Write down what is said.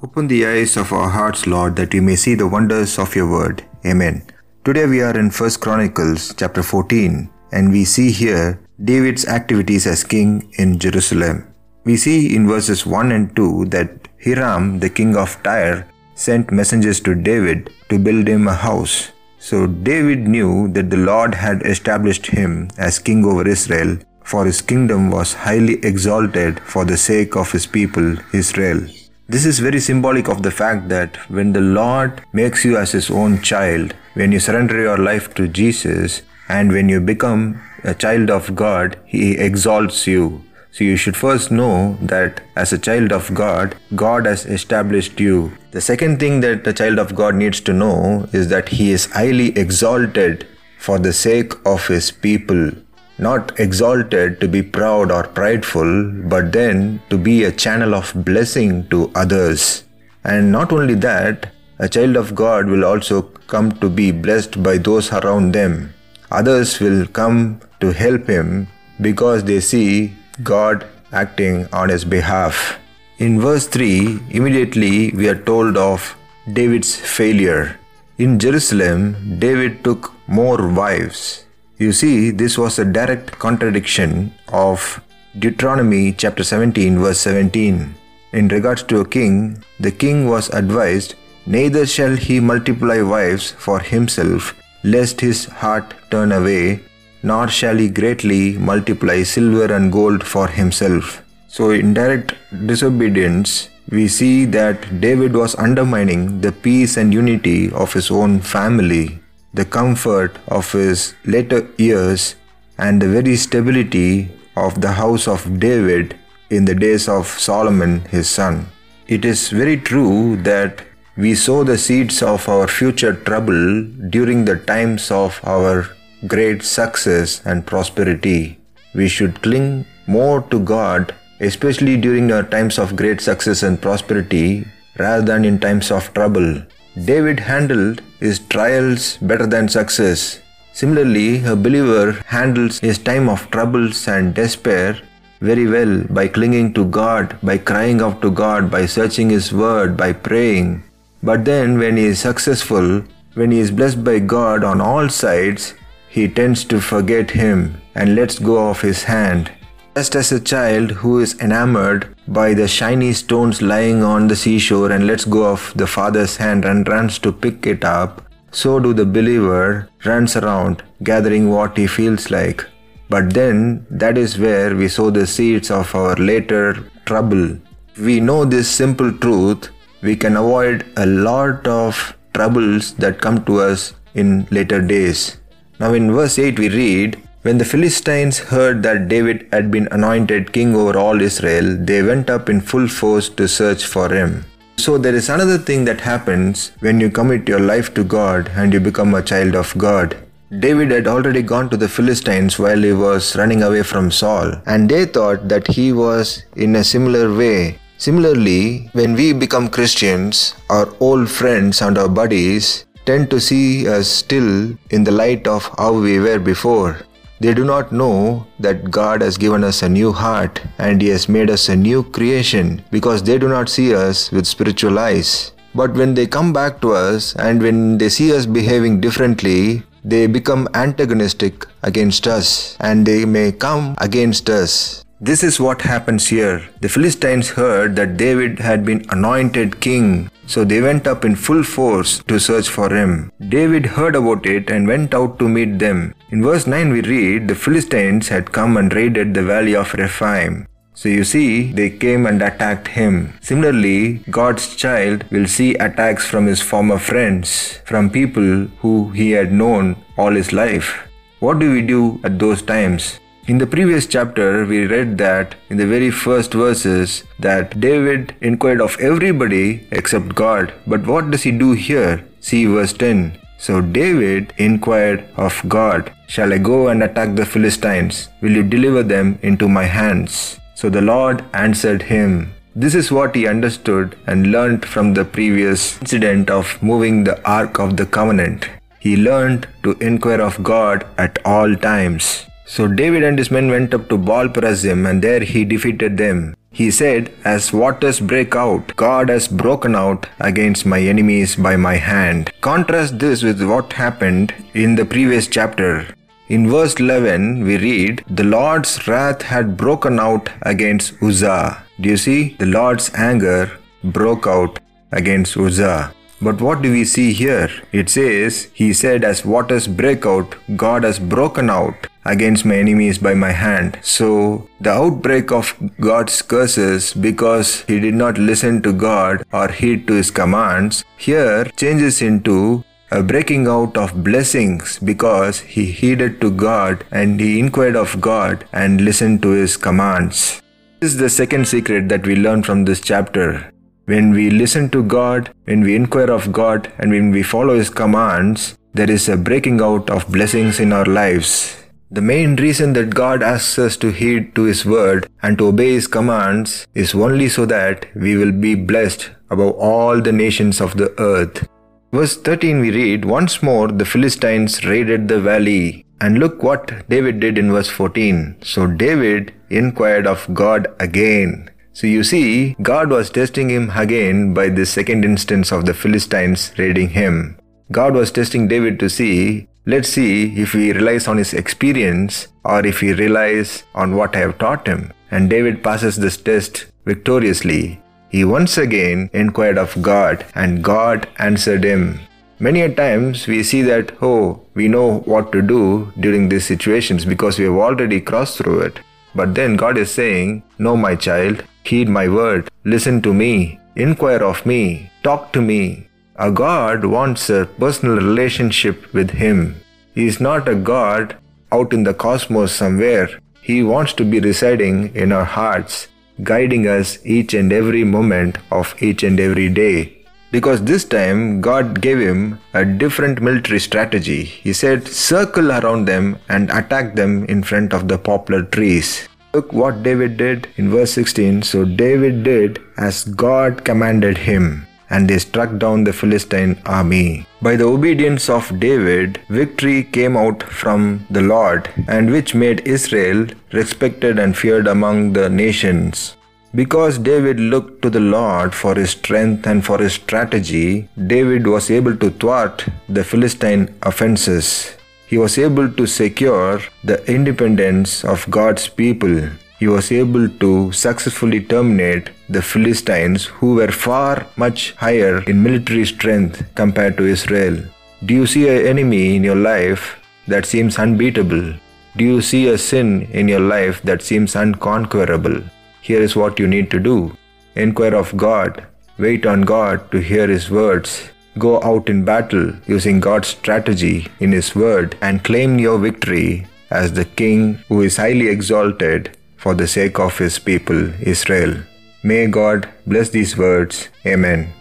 Open the eyes of our hearts, Lord, that we may see the wonders of your word. Amen. Today we are in 1 Chronicles chapter 14 and we see here David's activities as king in Jerusalem. We see in verses 1 and 2 that Hiram, the king of Tyre, sent messengers to David to build him a house. So David knew that the Lord had established him as king over Israel, for his kingdom was highly exalted for the sake of his people Israel. This is very symbolic of the fact that when the Lord makes you as his own child, when you surrender your life to Jesus, and when you become a child of God, he exalts you. So you should first know that as a child of God, God has established you. The second thing that a child of God needs to know is that he is highly exalted for the sake of his people not exalted to be proud or prideful, but then to be a channel of blessing to others. And not only that, a child of God will also come to be blessed by those around them. Others will come to help him because they see God acting on his behalf. In verse 3, immediately we are told of David's failure. In Jerusalem, David took more wives you see, this was a direct contradiction of Deuteronomy chapter 17, verse 17. In regards to a king, the king was advised, Neither shall he multiply wives for himself, lest his heart turn away, nor shall he greatly multiply silver and gold for himself. So, in direct disobedience, we see that David was undermining the peace and unity of his own family the comfort of his later years and the very stability of the house of David in the days of Solomon his son. It is very true that we sow the seeds of our future trouble during the times of our great success and prosperity. We should cling more to God, especially during our times of great success and prosperity, rather than in times of trouble. David handled his trials better than success. Similarly, a believer handles his time of troubles and despair very well by clinging to God, by crying out to God, by searching His Word, by praying. But then, when he is successful, when he is blessed by God on all sides, he tends to forget Him and lets go of His hand just as a child who is enamored by the shiny stones lying on the seashore and lets go of the father's hand and runs to pick it up, so do the believer runs around gathering what he feels like. But then that is where we sow the seeds of our later trouble. We know this simple truth, we can avoid a lot of troubles that come to us in later days. Now in verse 8 we read, when the Philistines heard that David had been anointed king over all Israel, they went up in full force to search for him. So, there is another thing that happens when you commit your life to God and you become a child of God. David had already gone to the Philistines while he was running away from Saul, and they thought that he was in a similar way. Similarly, when we become Christians, our old friends and our buddies tend to see us still in the light of how we were before. They do not know that God has given us a new heart and He has made us a new creation because they do not see us with spiritual eyes. But when they come back to us and when they see us behaving differently, they become antagonistic against us and they may come against us. This is what happens here. The Philistines heard that David had been anointed king, so they went up in full force to search for him. David heard about it and went out to meet them. In verse 9 we read, the Philistines had come and raided the valley of Rephaim. So you see, they came and attacked him. Similarly, God's child will see attacks from his former friends, from people who he had known all his life. What do we do at those times? In the previous chapter, we read that in the very first verses that David inquired of everybody except God. But what does he do here? See verse 10. So David inquired of God, Shall I go and attack the Philistines? Will you deliver them into my hands? So the Lord answered him, this is what he understood and learned from the previous incident of moving the Ark of the Covenant. He learned to inquire of God at all times. So David and his men went up to Baal Perazim and there he defeated them. He said, As waters break out, God has broken out against my enemies by my hand. Contrast this with what happened in the previous chapter. In verse 11, we read, The Lord's wrath had broken out against Uzzah. Do you see? The Lord's anger broke out against Uzzah. But what do we see here? It says, He said, As waters break out, God has broken out against my enemies by my hand. So, the outbreak of God's curses because he did not listen to God or heed to his commands, here changes into a breaking out of blessings because he heeded to God and he inquired of God and listened to his commands. This is the second secret that we learn from this chapter. When we listen to God, when we inquire of God, and when we follow His commands, there is a breaking out of blessings in our lives. The main reason that God asks us to heed to His word and to obey His commands is only so that we will be blessed above all the nations of the earth. Verse 13 we read, Once more the Philistines raided the valley. And look what David did in verse 14. So David inquired of God again. So you see, God was testing him again by this second instance of the Philistines raiding him. God was testing David to see, let's see if he relies on his experience or if he relies on what I have taught him. And David passes this test victoriously. He once again inquired of God and God answered him. Many a times we see that, oh, we know what to do during these situations because we have already crossed through it. But then God is saying, No, my child, heed my word, listen to me, inquire of me, talk to me. A God wants a personal relationship with Him. He is not a God out in the cosmos somewhere. He wants to be residing in our hearts, guiding us each and every moment of each and every day. Because this time God gave him a different military strategy. He said, circle around them and attack them in front of the poplar trees. Look what David did in verse 16. So David did as God commanded him and they struck down the Philistine army. By the obedience of David, victory came out from the Lord, and which made Israel respected and feared among the nations. Because David looked to the Lord for his strength and for his strategy, David was able to thwart the Philistine offenses. He was able to secure the independence of God's people. He was able to successfully terminate the Philistines who were far much higher in military strength compared to Israel. Do you see an enemy in your life that seems unbeatable? Do you see a sin in your life that seems unconquerable? Here is what you need to do inquire of God, wait on God to hear His words, go out in battle using God's strategy in His word, and claim your victory as the King who is highly exalted for the sake of His people, Israel. May God bless these words. Amen.